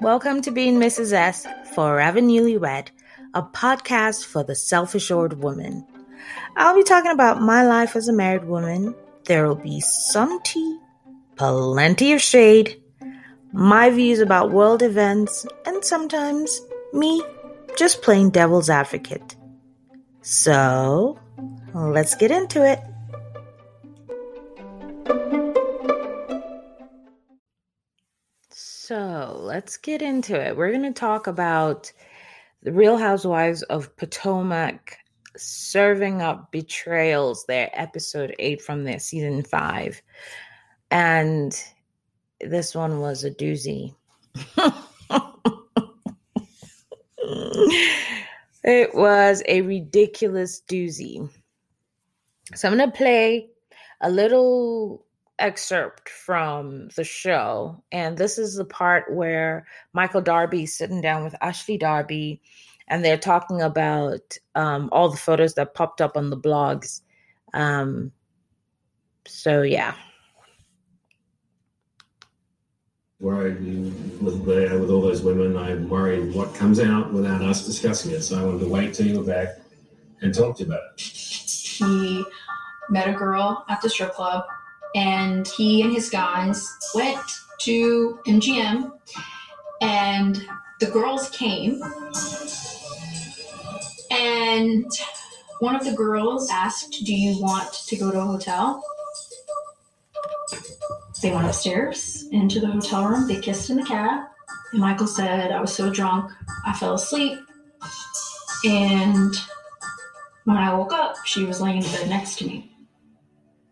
Welcome to Being Mrs. S, Forever Newlywed, a podcast for the self assured woman. I'll be talking about my life as a married woman. There will be some tea, plenty of shade, my views about world events, and sometimes me just playing devil's advocate. So, let's get into it. So, let's get into it. We're going to talk about the Real Housewives of Potomac serving up betrayals, their episode eight from their season five. And this one was a doozy. it was a ridiculous doozy. So I'm going to play a little excerpt from the show. And this is the part where Michael Darby is sitting down with Ashley Darby and they're talking about um, all the photos that popped up on the blogs. Um, so, yeah worried with, with all those women. I'm worried what comes out without us discussing it. So I wanted to wait till you were back and talk to you about it. He met a girl at the strip club, and he and his guys went to MGM, and the girls came, and one of the girls asked, "Do you want to go to a hotel?" They went upstairs into the hotel room. They kissed in the cab. And Michael said, I was so drunk, I fell asleep. And when I woke up, she was laying in bed next to me.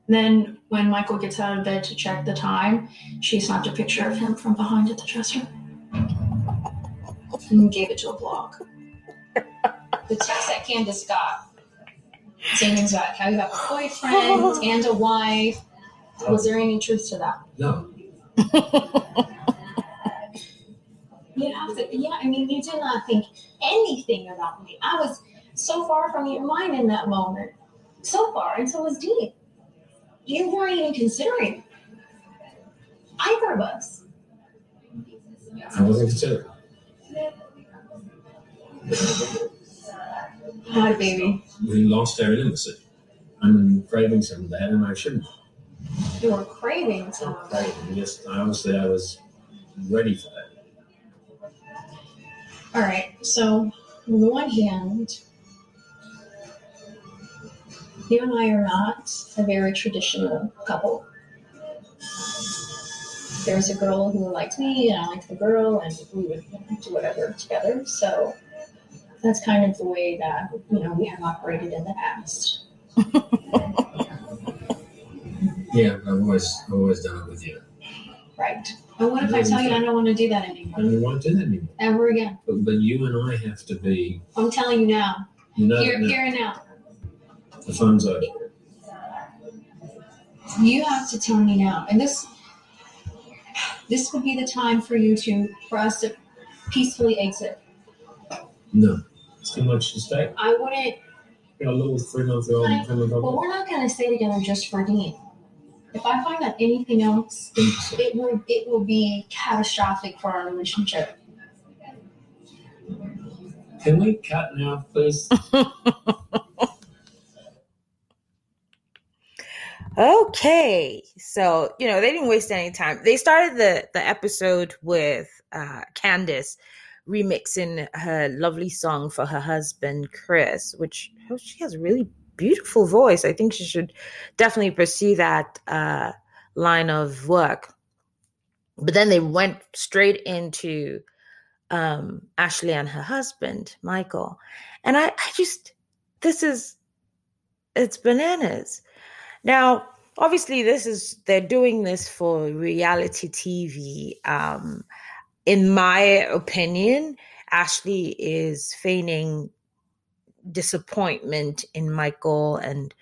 Then, when Michael gets out of bed to check the time, she snapped a picture of him from behind at the dresser and gave it to a blog. the text that Candace got, same exact, how you have a boyfriend and a wife was there any truth to that? No. you have to, yeah, I mean, you did not think anything about me. I was so far from your mind in that moment. So far, and so was Dean. You weren't even considering either of us. I wasn't considering. Hi, baby. We lost our intimacy. I'm craving some of that, and I shouldn't you were craving some Right. Yes, honestly, I was ready for that. All right. So, on the one hand, you and I are not a very traditional couple. There's a girl who liked me, and I liked the girl, and we would do whatever together. So that's kind of the way that you know we have operated in the past. Yeah, I've always I've always done it with you. Right. But what if I tell you I don't want to do that anymore? I don't want to do that anymore. Ever again. But, but you and I have to be. I'm telling you now. No, here, no. here and now. The phone's over. You have to tell me now, and this this would be the time for you to for us to peacefully exit. No, it's too much to stay. I wouldn't. A little three month old. Well, we're not going to stay together just for Dean. If I find out anything else, it will it will be catastrophic for our relationship. Can we cut now, please? okay, so you know they didn't waste any time. They started the the episode with uh, Candace remixing her lovely song for her husband Chris, which oh, she has really beautiful voice. I think she should definitely pursue that uh, line of work. But then they went straight into um, Ashley and her husband, Michael. And I, I just, this is, it's bananas. Now, obviously, this is, they're doing this for reality TV. Um, in my opinion, Ashley is feigning disappointment in Michael and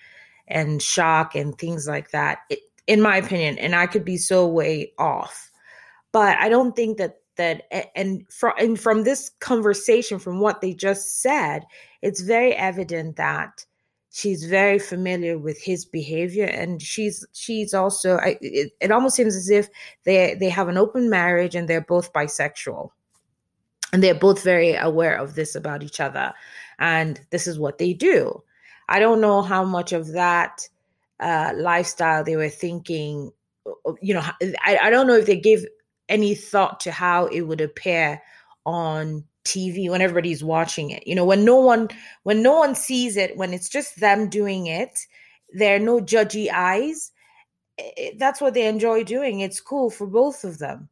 and shock and things like that. It, in my opinion, and I could be so way off, but I don't think that that and from and from this conversation from what they just said it's very evident that she's very familiar with his behavior and she's she's also I, it, it almost seems as if they they have an open marriage and they're both bisexual and they're both very aware of this about each other and this is what they do i don't know how much of that uh, lifestyle they were thinking you know I, I don't know if they gave any thought to how it would appear on TV when everybody's watching it. You know, when no one when no one sees it, when it's just them doing it, there are no judgy eyes. It, that's what they enjoy doing. It's cool for both of them.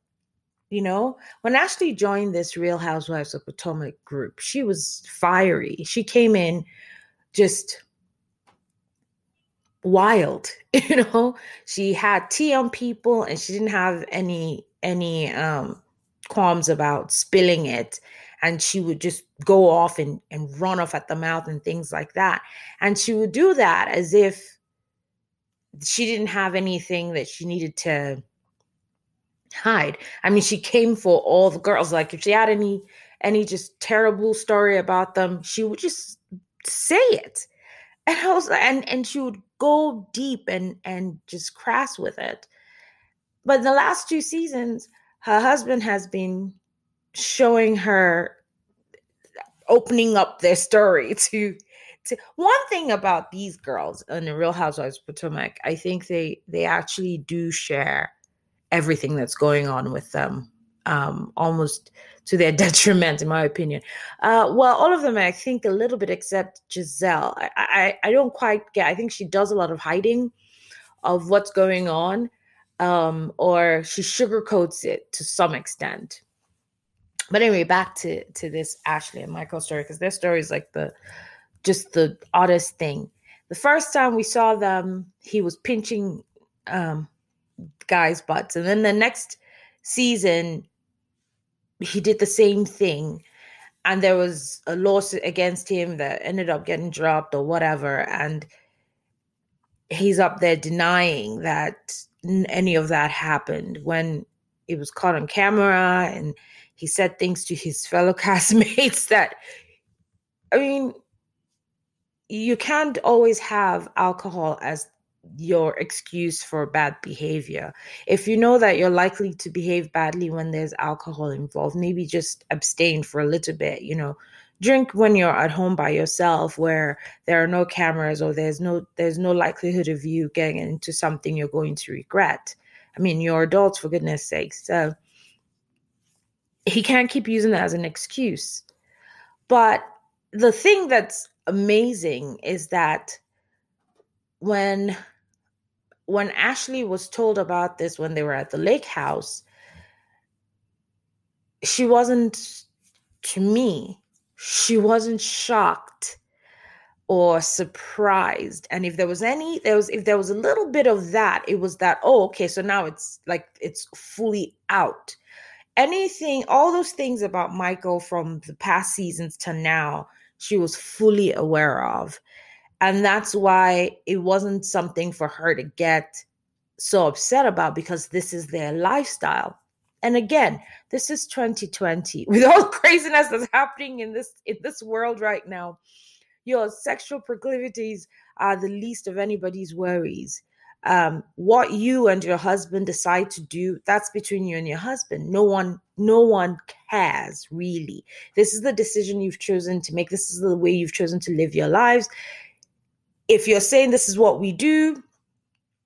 You know, when Ashley joined this Real Housewives of Potomac group, she was fiery. She came in just wild. You know, she had tea on people and she didn't have any any um qualms about spilling it and she would just go off and, and run off at the mouth and things like that. And she would do that as if she didn't have anything that she needed to hide. I mean, she came for all the girls. Like if she had any any just terrible story about them, she would just say it. And I was and and she would go deep and and just crass with it. But the last two seasons, her husband has been showing her opening up their story to to one thing about these girls in the Real Housewives of Potomac, I think they they actually do share everything that's going on with them, um, almost to their detriment, in my opinion. Uh, well, all of them, I think, a little bit, except Gizelle. I, I I don't quite get. I think she does a lot of hiding of what's going on, um, or she sugarcoats it to some extent but anyway, back to to this Ashley and Michael story because their story is like the just the oddest thing. The first time we saw them, he was pinching um, guys' butts, and then the next season, he did the same thing, and there was a lawsuit against him that ended up getting dropped or whatever, and he's up there denying that any of that happened when it was caught on camera and he said things to his fellow castmates that, I mean, you can't always have alcohol as your excuse for bad behavior. If you know that you're likely to behave badly when there's alcohol involved, maybe just abstain for a little bit, you know. Drink when you're at home by yourself where there are no cameras or there's no there's no likelihood of you getting into something you're going to regret. I mean, you're adults for goodness sakes. So he can't keep using that as an excuse. But the thing that's amazing is that when when Ashley was told about this when they were at the lake house, she wasn't to me, she wasn't shocked or surprised and if there was any there was if there was a little bit of that it was that oh okay so now it's like it's fully out anything, all those things about Michael from the past seasons to now, she was fully aware of. And that's why it wasn't something for her to get so upset about because this is their lifestyle. And again, this is 2020 with all craziness that's happening in this in this world right now. Your sexual proclivities are the least of anybody's worries. Um, what you and your husband decide to do that's between you and your husband. No one no one cares really. This is the decision you've chosen to make. This is the way you've chosen to live your lives if you're saying this is what we do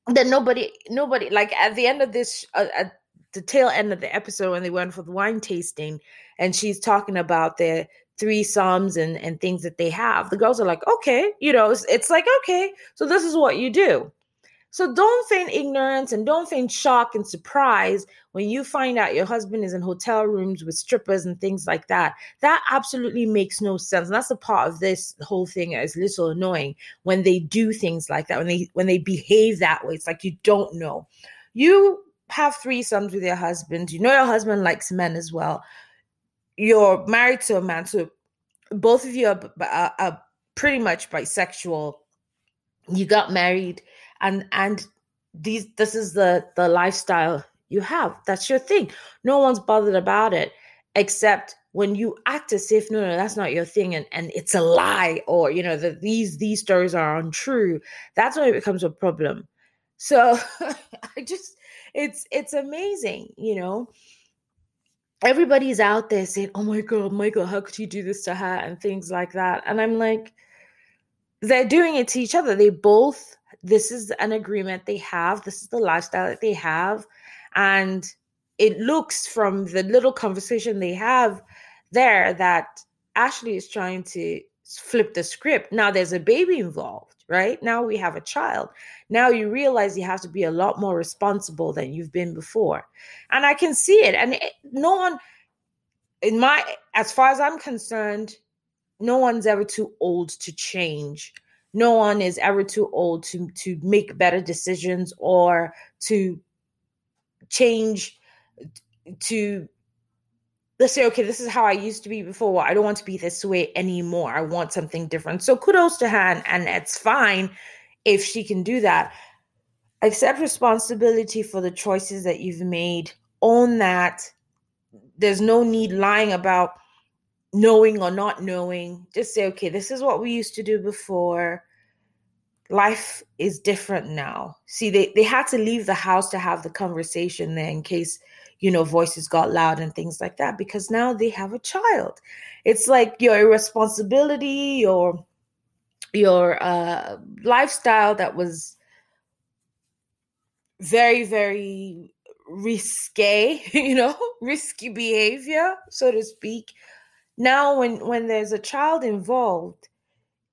then nobody nobody like at the end of this uh, at the tail end of the episode when they went for the wine tasting and she's talking about their threesomes and and things that they have the girls are like okay you know it's, it's like okay so this is what you do so don't feign ignorance and don't feign shock and surprise when you find out your husband is in hotel rooms with strippers and things like that. That absolutely makes no sense. And that's a part of this whole thing is little annoying when they do things like that, when they when they behave that way. It's like you don't know. You have threesomes with your husband. You know your husband likes men as well. You're married to a man, so both of you are, are, are pretty much bisexual. You got married and and these this is the the lifestyle you have. That's your thing. No one's bothered about it except when you act as if no no that's not your thing and, and it's a lie or you know that these these stories are untrue. That's when it becomes a problem. So i just it's it's amazing you know? Everybody's out there saying oh my god michael how could you do this to her? and things like that. And i'm like they're doing it to each other. They both this is an agreement they have this is the lifestyle that they have and it looks from the little conversation they have there that Ashley is trying to flip the script. Now there's a baby involved, right? Now we have a child. Now you realize you have to be a lot more responsible than you've been before. And I can see it. And it, no one, in my, as far as I'm concerned, no one's ever too old to change. No one is ever too old to to make better decisions or to change to let's say okay this is how i used to be before. I don't want to be this way anymore. I want something different. So kudos to her and, and it's fine if she can do that. Accept responsibility for the choices that you've made. Own that. There's no need lying about knowing or not knowing just say okay this is what we used to do before life is different now. See, they, they had to leave the house to have the conversation there in case, you know, voices got loud and things like that, because now they have a child. It's like your irresponsibility, your your uh, lifestyle that was very, very risque, you know, risky behavior, so to speak. Now, when when there's a child involved,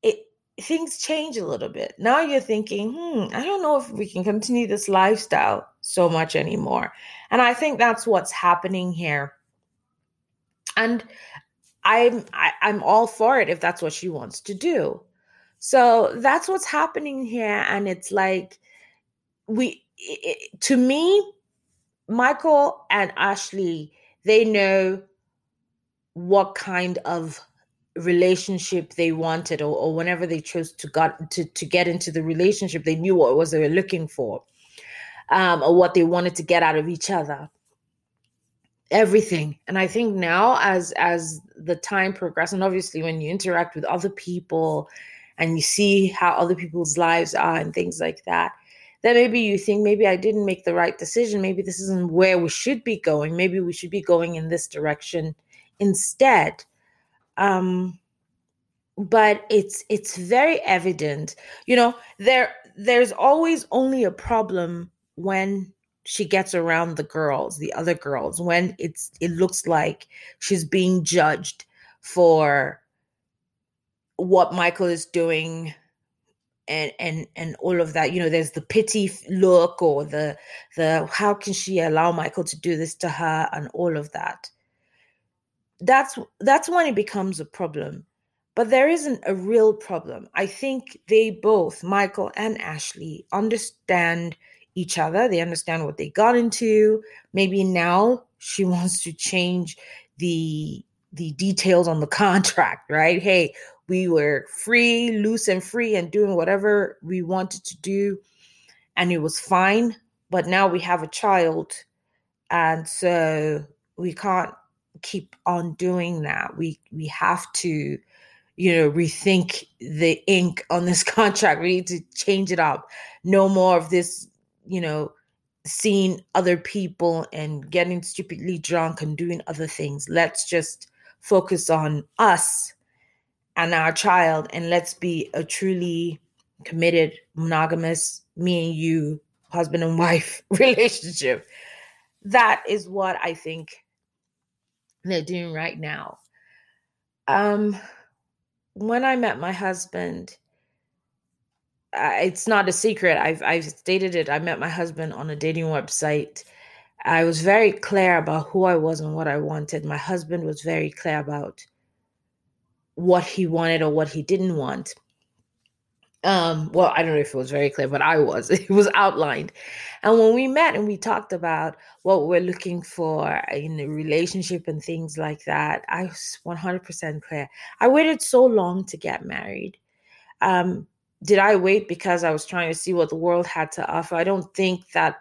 it things change a little bit. Now you're thinking, hmm, I don't know if we can continue this lifestyle so much anymore. And I think that's what's happening here. And I'm I, am i am all for it if that's what she wants to do. So that's what's happening here. And it's like we it, to me, Michael and Ashley, they know what kind of relationship they wanted or, or whenever they chose to got to, to get into the relationship they knew what it was they were looking for um, or what they wanted to get out of each other. Everything. And i think now as as the time progresses and obviously when you interact with other people and you see how other people's lives are and things like that then maybe you think maybe i didn't make the right decision. Maybe this isn't where we should be going. Maybe we should be going in this direction instead. Um but it's it's very evident you know there there's always only a problem when she gets around the girls the other girls when it's it looks like she's being judged for what michael is doing and and and all of that. You know there's the pity look or the the how can she allow michael to do this to her and all of that that's that's when it becomes a problem. But there isn't a real problem. I think they both michael and ashley understand each other. They understand what they got into. Maybe now she wants to change the the details on the contract right? Hey we were free loose and free and doing whatever we wanted to do and it was fine. But now we have a child and so we can't keep on doing that. We we have to, you know, rethink the ink on this contract. We need to change it up. No more of this, you know, seeing other people and getting stupidly drunk and doing other things. Let's just focus on us and our child and let's be a truly committed monogamous me and you husband and wife relationship that is what i think they're doing right now. Um, when I met my husband, it's not a secret. I've I've stated it. I met my husband on a dating website. I was very clear about who I was and what I wanted. My husband was very clear about what he wanted or what he didn't want um well i don't know if it was very clear but i was. It was outlined. And when we met and we talked about what we're looking for in a relationship and things like that i was 100% clear. I waited so long to get married. Um did i wait because i was trying to see what the world had to offer? I don't think that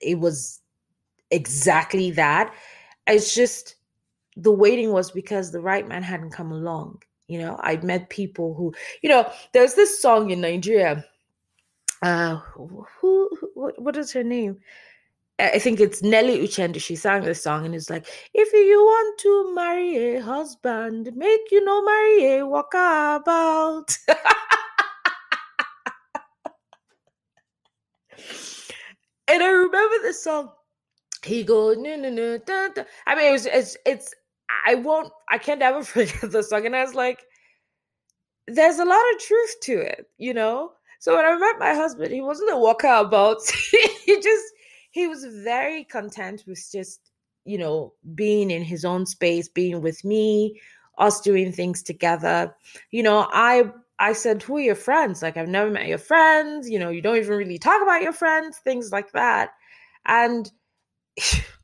it was exactly that. It's just the waiting was because the right man hadn't come along. You know, I'd met people who, you know, there's this song in Nigeria. Uh, who, who what, is her name? I think it's Nelly Uchendu. She sang this song and it's like, if you want to marry a husband, make you know marry a walkabout. and I remember this song. He goes, no, no, no. I mean, it was, it's, it's, I won't, I can't ever forget the song. And I was like, there's a lot of truth to it, you know? So when I met my husband, he wasn't a walkabout. he just, he was very content with just, you know, being in his own space, being with me, us doing things together. You know, I I said, Who are your friends? Like, I've never met your friends. You know, you don't even really talk about your friends, things like that. And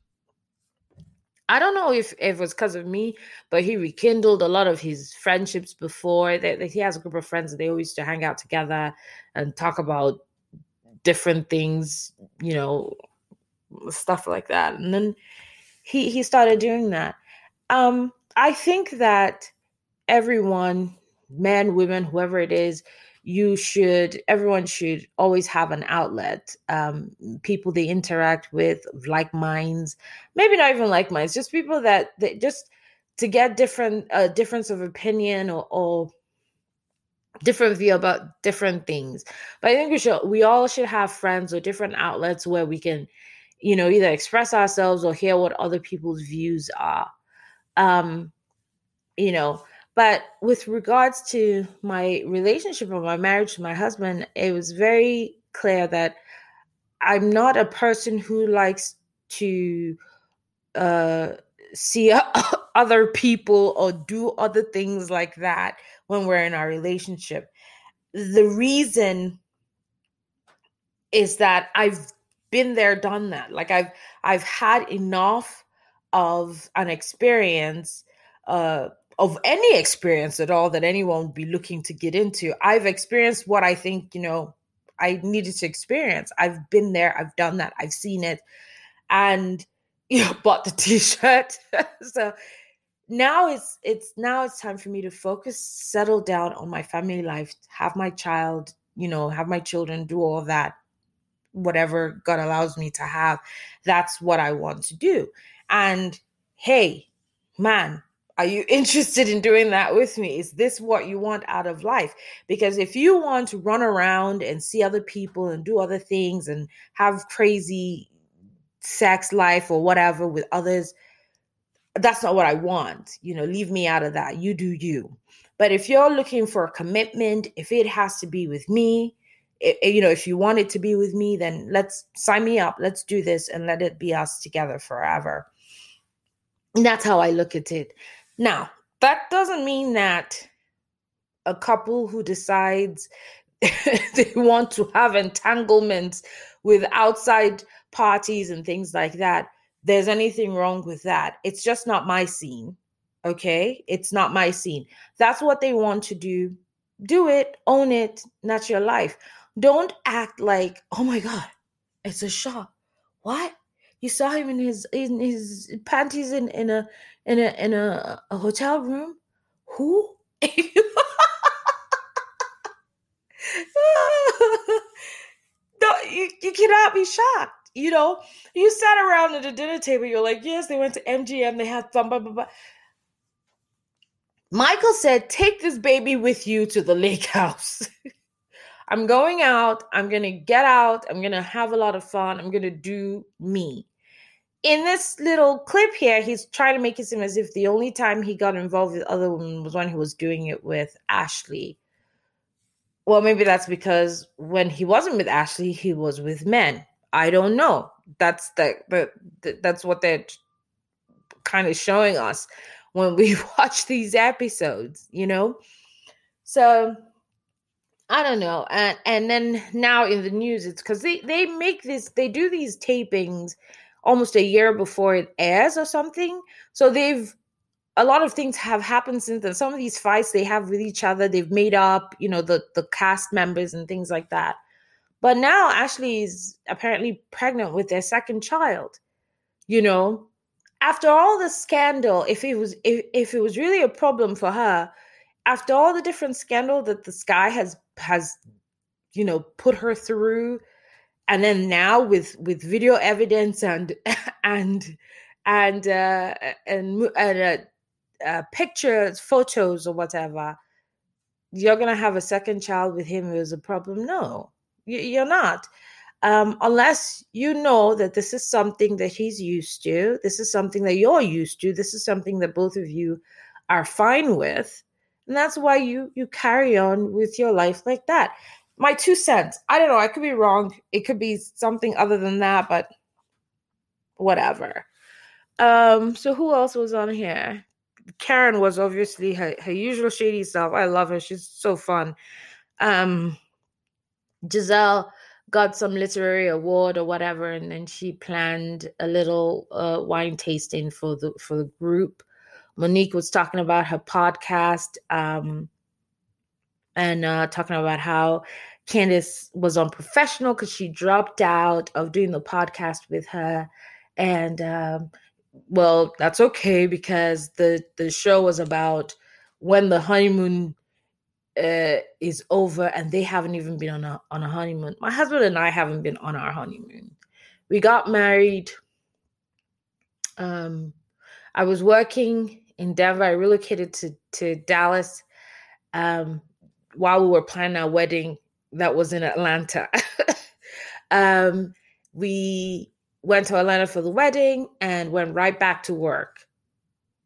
I don't know if, if it was because of me, but he rekindled a lot of his friendships before. That he has a group of friends that they always used to hang out together and talk about different things, you know, stuff like that. And then he he started doing that. Um, I think that everyone, men, women, whoever it is, you should everyone should always have an outlet um, people they interact with like minds maybe not even like minds just people that, that just to get different uh, difference of opinion or, or different view about different things. But i think we should we all should have friends or different outlets where we can you know either express ourselves or hear what other people's views are. Um you know but with regards to my relationship or my marriage to my husband it was very clear that i'm not a person who likes to uh see other people or do other things like that when we're in our relationship. The reason is that i've been there done that. Like i've i've had enough of an experience uh of any experience at all that anyone would be looking to get into. I've experienced what i think you know i needed to experience. I've been there. I've done that. I've seen it. And you know bought the t-shirt. So now it's it's now it's time for me to focus settle down on my family life have my child you know have my children do all that whatever God allows me to have, that's what I want to do. And hey, man, are you interested in doing that with me? Is this what you want out of life? Because if you want to run around and see other people and do other things and have crazy sex life or whatever with others, that's not what I want. You know, leave me out of that. You do you. But if you're looking for a commitment, if it has to be with me, it, you know, if you want it to be with me, then let's sign me up. Let's do this and let it be us together forever. And that's how I look at it. Now, that doesn't mean that a couple who decides they want to have entanglements with outside parties and things like that, there's anything wrong with that. It's just not my scene. Okay? It's not my scene. That's what they want to do. Do it, own it, that's your life. Don't act like, oh my god, it's a shot. What? You saw him in his in his panties in, in a in a in a, a hotel room? Who? no, you, you cannot be shocked. You know, you sat around at a dinner table, you're like, yes, they went to MGM, they had blah, blah, blah, blah. Michael said, take this baby with you to the lake house. I'm going out. I'm going to get out. I'm going to have a lot of fun. I'm going to do me. In this little clip here, he's trying to make it seem as if the only time he got involved with other women was when he was doing it with Ashley. Well, maybe that's because when he wasn't with Ashley, he was with men. I don't know. That's the, the, that's what they're kind of showing us when we watch these episodes, you know? So I don't know. And and then now in the news, it's because they they make this they do these tapings almost a year before it airs or something. So they've a lot of things have happened since then. Some of these fights they have with each other, they've made up, you know, the the cast members and things like that. But now Ashley is apparently pregnant with their second child. you know, after all the scandal, if it was if, if it was really a problem for her, after all the different scandal that the sky has has you know put her through. And then now with with video evidence and and and uh and, and uh, uh, pictures photos or whatever you're gonna have a second child with him is a problem? No you're not. Um, unless you know that this is something that he's used to this is something that you're used to this is something that both of you are fine with and that's why you you carry on with your life like that. My two cents i don't know i could be wrong it could be something other than that but whatever. Um so who else was on here? Karen was obviously her, her usual shady self i love her she's so fun. Um gizelle got some literary award or whatever and then she planned a little uh, wine tasting for the for the group Monique was talking about her podcast um, and uh, talking about how Candice was unprofessional because she dropped out of doing the podcast with her. And um, well, that's okay because the the show was about when the honeymoon uh, is over and they haven't even been on a on a honeymoon. My husband and I haven't been on our honeymoon. We got married. Um, I was working in Denver. I relocated to to Dallas um, while we were planning our wedding that was in Atlanta. um, we went to Atlanta for the wedding and went right back to work.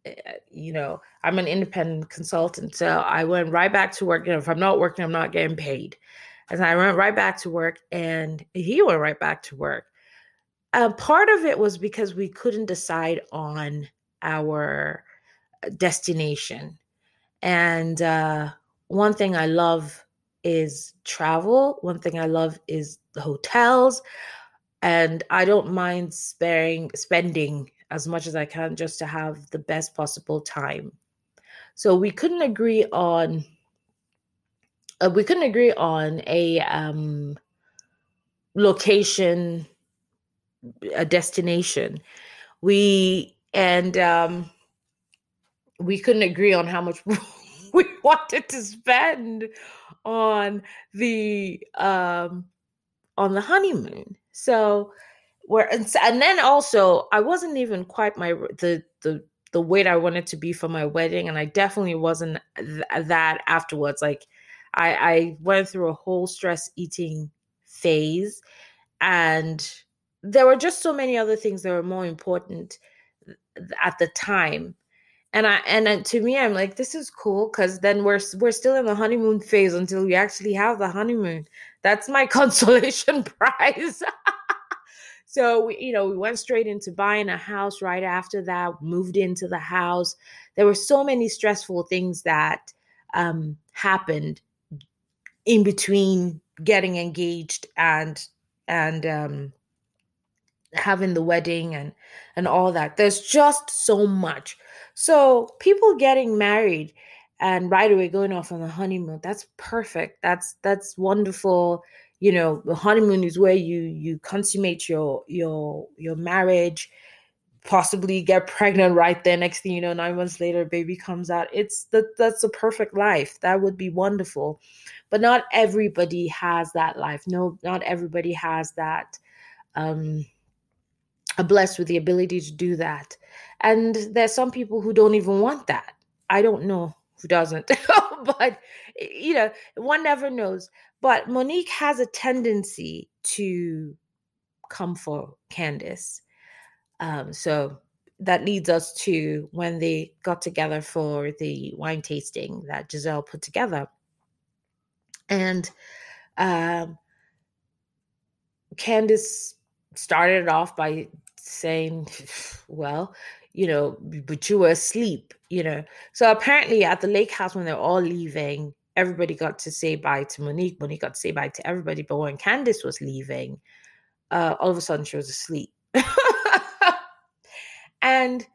Eh, you know, I'm an independent consultant, so I went right back to work. Know, if I'm not working, I'm not getting paid. And I went right back to work, and he went right back to work. Uh, part of it was because we couldn't decide on our destination. And uh, one thing I love is travel. One thing I love is the hotels. And I don't mind sparing spending as much as I can just to have the best possible time. So we couldn't agree on uh, we couldn't agree on a um, location, a destination. We and um, we couldn't agree on how much we wanted to spend on the um on the honeymoon. So where and, and then also i wasn't even quite my the the the weight i wanted to be for my wedding and i definitely wasn't th- that afterwards. Like i i went through a whole stress eating phase and there were just so many other things that were more important at the time and I and then to me, I'm like, this is cool because then we're we're still in the honeymoon phase until we actually have the honeymoon. That's my consolation prize. so we, you know, we went straight into buying a house right after that. Moved into the house. There were so many stressful things that um, happened in between getting engaged and and um, having the wedding and and all that. There's just so much. So people getting married and right away going off on the honeymoon, that's perfect. That's that's wonderful. You know, the honeymoon is where you you consummate your your your marriage, possibly get pregnant right there. Next thing you know, nine months later, baby comes out. It's that that's a perfect life. That would be wonderful. But not everybody has that life. No, not everybody has that um are blessed with the ability to do that. And there's some people who don't even want that. I don't know who doesn't, but you know, one never knows. But Monique has a tendency to come for Candice. Um, so that leads us to when they got together for the wine tasting that Gizelle put together. And um, Candice started off by saying, well, you know, but you were asleep, you know. So apparently at the lake house when they're all leaving, everybody got to say bye to Monique. Monique got to say bye to everybody. But when Candice was leaving, uh, all of a sudden she was asleep. and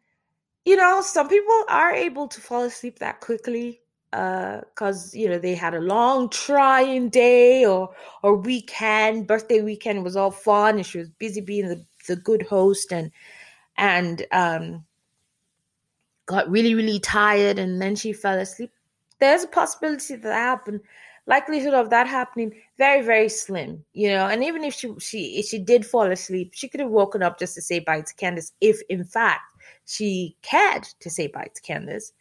you know, some people are able to fall asleep that quickly because uh, you know they had a long trying day or or weekend birthday weekend was all fun and she was busy being the, the good host and and um, got really, really tired, and then she fell asleep. There's a possibility that, that happened. Likelihood of that happening very, very slim, you know. And even if she she if she did fall asleep, she could have woken up just to say bye to Candace, if in fact she cared to say bye to Candace.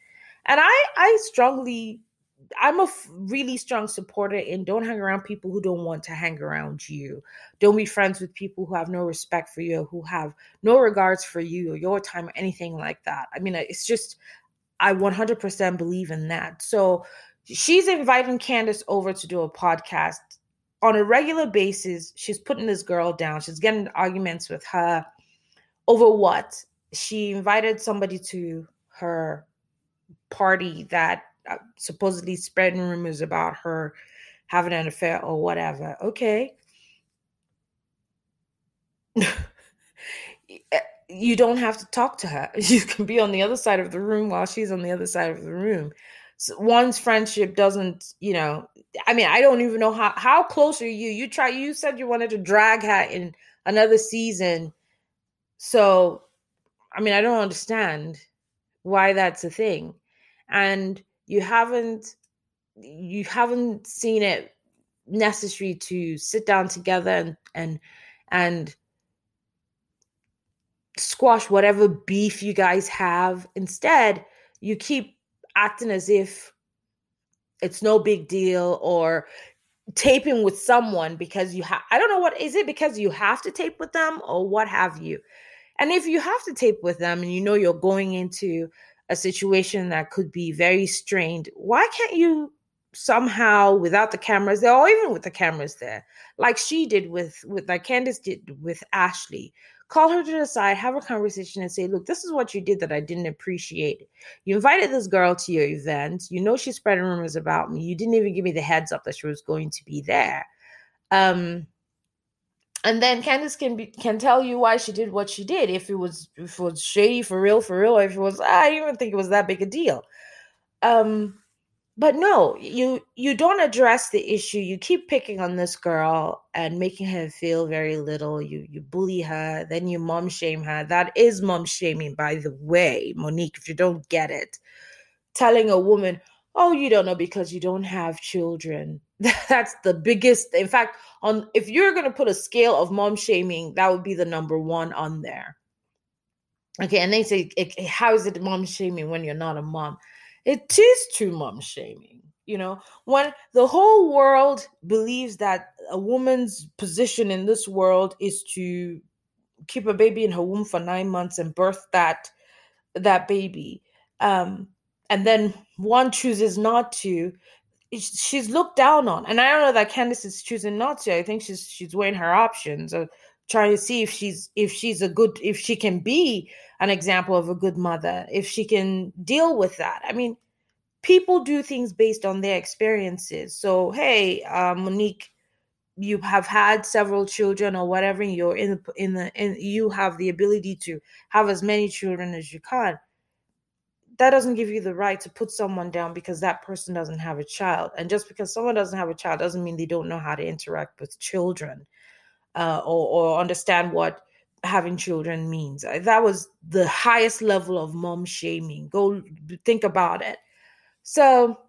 And I I strongly I'm a really strong supporter in don't hang around people who don't want to hang around you. Don't be friends with people who have no respect for you, who have no regards for you or your time or anything like that. I mean, it's just, I 100% believe in that. So she's inviting Candace over to do a podcast on a regular basis. She's putting this girl down. She's getting arguments with her over what? She invited somebody to her party that uh, supposedly spreading rumors about her having an affair or whatever. Okay. Eh, you don't have to talk to her. You can be on the other side of the room while she's on the other side of the room. So one's friendship doesn't, you know, I mean, I don't even know how how close are you? You try you said you wanted to drag her in another season. So, I mean, I don't understand why that's a thing. And you haven't you haven't seen it necessary to sit down together and and and squash whatever beef you guys have instead you keep acting as if it's no big deal or taping with someone because you have I don't know what is it because you have to tape with them or what have you. And if you have to tape with them and you know you're going into a situation that could be very strained, why can't you somehow without the cameras there or even with the cameras there, like she did with with like Candace did with Ashley, call her to the side, have a conversation and say, look, this is what you did that I didn't appreciate. You invited this girl to your event. You know she's spreading rumors about me. You didn't even give me the heads up that she was going to be there. Um and then Candace can be, can tell you why she did what she did. If it was if it was shady for real, for real, if it was I didn't even think it was that big a deal. Um, but no, you you don't address the issue. You keep picking on this girl and making her feel very little. You you bully her, then you mom shame her. That is mom shaming, by the way, Monique. If you don't get it, telling a woman, "Oh, you don't know because you don't have children." That's the biggest. In fact, on if you're going to put a scale of mom shaming, that would be the number one on there. Okay, and they say, how is it mom shaming when you're not a mom? It is true mom shaming. You know, when the whole world believes that a woman's position in this world is to keep a baby in her womb for nine months and birth that that baby, um, and then one chooses not to, she's looked down on. And I don't know that Candace is choosing not to. I think she's she's weighing her options or trying to see if she's if she's a good if she can be an example of a good mother, if she can deal with that. I mean, people do things based on their experiences. So, hey, uh, Monique, you have had several children or whatever. You're in the in the in you have the ability to have as many children as you can that doesn't give you the right to put someone down because that person doesn't have a child. And just because someone doesn't have a child doesn't mean they don't know how to interact with children uh, or, or understand what having children means. That was the highest level of mom shaming. Go think about it. So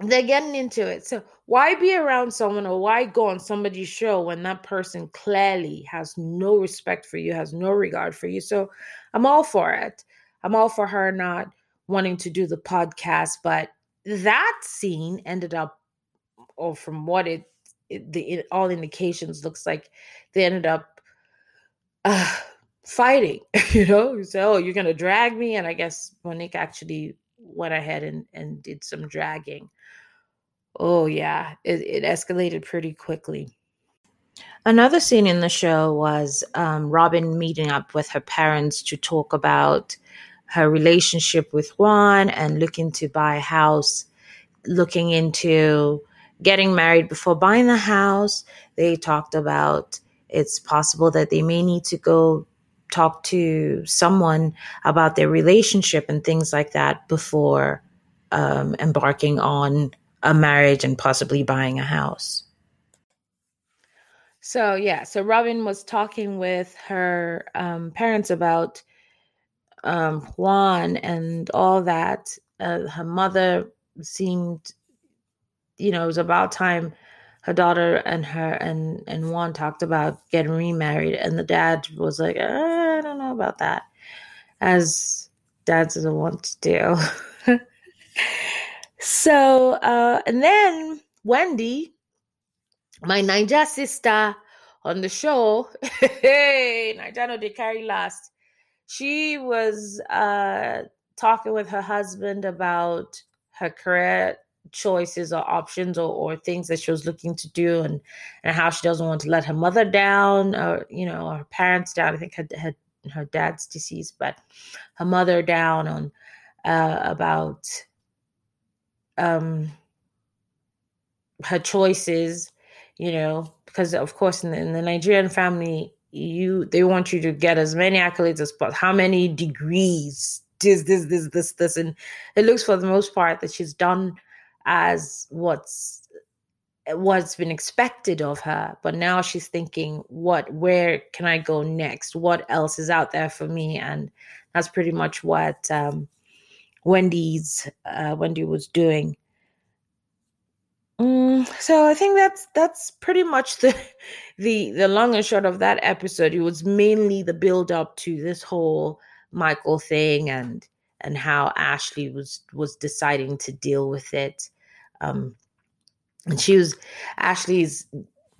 they're getting into it. So why be around someone or why go on somebody's show when that person clearly has no respect for you, has no regard for you? So I'm all for it. I'm all for her not wanting to do the podcast, but that scene ended up, or from what it, it the it, all indications looks like, they ended up uh, fighting. You know, you say, "Oh, you're gonna drag me," and I guess Monique actually went ahead and and did some dragging. Oh yeah, it, it escalated pretty quickly. Another scene in the show was um, Robyn meeting up with her parents to talk about her relationship with Juan and looking to buy a house, looking into getting married before buying the house. They talked about it's possible that they may need to go talk to someone about their relationship and things like that before um, embarking on a marriage and possibly buying a house. So, yeah, so Robyn was talking with her um, parents about um, Juan and all that. Uh, her mother seemed, you know, it was about time her daughter and her and and Juan talked about getting remarried, and the dad was like, I don't know about that, as dads doesn't want to do. so, uh, and then Wendy, my Naija sister on the show, hey, Naija no they carry last. She was uh talking with her husband about her career choices or options or, or things that she was looking to do and and how she doesn't want to let her mother down or you know her parents down i think her, her, her dad's deceased but her mother down on uh, about um her choices you know because of course in the, in the nigerian family you they want you to get as many accolades as possible how many degrees? This this this this this and it looks for the most part that she's done as what's what's been expected of her but now she's thinking what where can i go next? What else is out there for me? And that's pretty much what um, wendy's uh, wendy was doing mm, so i think that's that's pretty much the the the long and short of that episode it was mainly the build up to this whole michael thing and and how ashley was was deciding to deal with it um, and she was Ashley's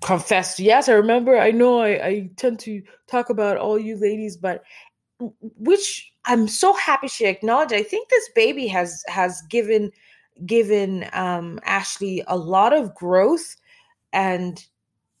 confessed, yes, I remember. I know I, I tend to talk about all you ladies, but which I'm so happy she acknowledged. I think this baby has has given given um, Ashley a lot of growth, and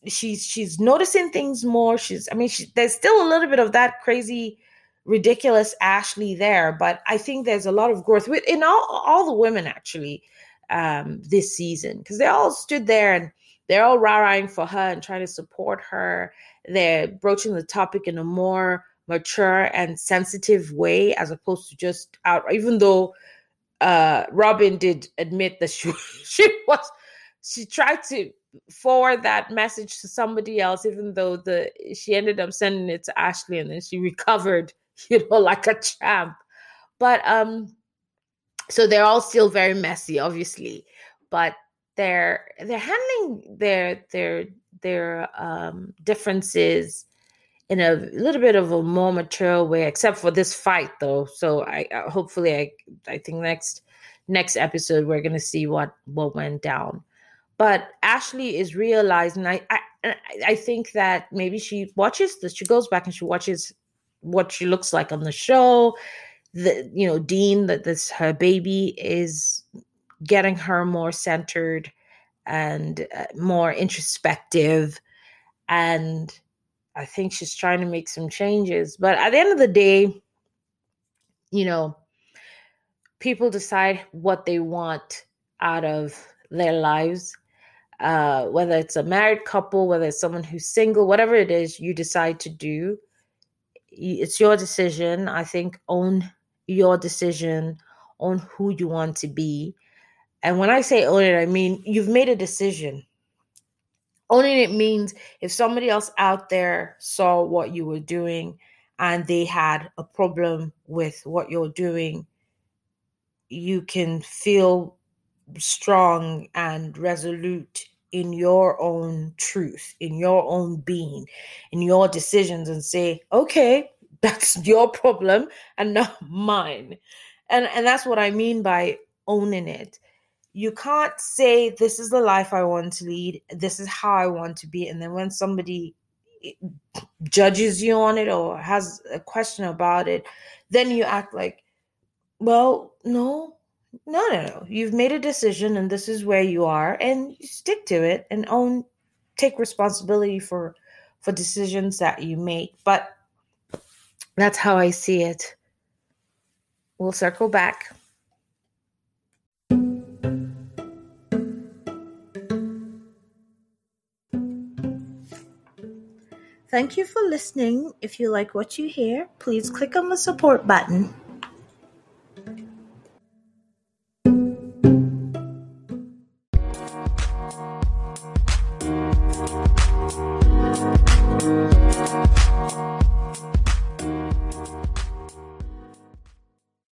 she's she's noticing things more. She's I mean, she, there's still a little bit of that crazy, ridiculous Ashley there, but I think there's a lot of growth with in all all the women actually um, this season because they all stood there and they're all rah-rahing for her and trying to support her. They're broaching the topic in a more mature and sensitive way as opposed to just out. Even though uh, Robyn did admit that she she was she tried to forward that message to somebody else, even though the she ended up sending it to Ashley and then she recovered, you know, like a champ. But um so they're all still very messy obviously but they're they're handling their their their um differences in a little bit of a more mature way except for this fight though. So i hopefully i i think next next episode we're to see what what went down. But ashley is realizing i i i think that maybe she watches this she goes back and she watches what she looks like on the show. The you know dean that this her baby is getting her more centered and uh, more introspective. And i think she's trying to make some changes but at the end of the day you know people decide what they want out of their lives uh, whether it's a married couple whether it's someone who's single whatever it is you decide to do it's your decision i think own your decision on who you want to be. And when I say own it, I mean you've made a decision. Owning it means if somebody else out there saw what you were doing and they had a problem with what you're doing, you can feel strong and resolute in your own truth, in your own being, in your decisions, and say, okay, that's your problem and not mine. And and that's what i mean by owning it you can't say this is the life i want to lead this is how i want to be and then when somebody eh, judges you on it or has a question about it then you act like well no no no no you've made a decision and this is where you are and you stick to it and own take responsibility for for decisions that you make but that's how I see it. We'll circle back. Thank you for listening. If you like what you hear, please click on the support button.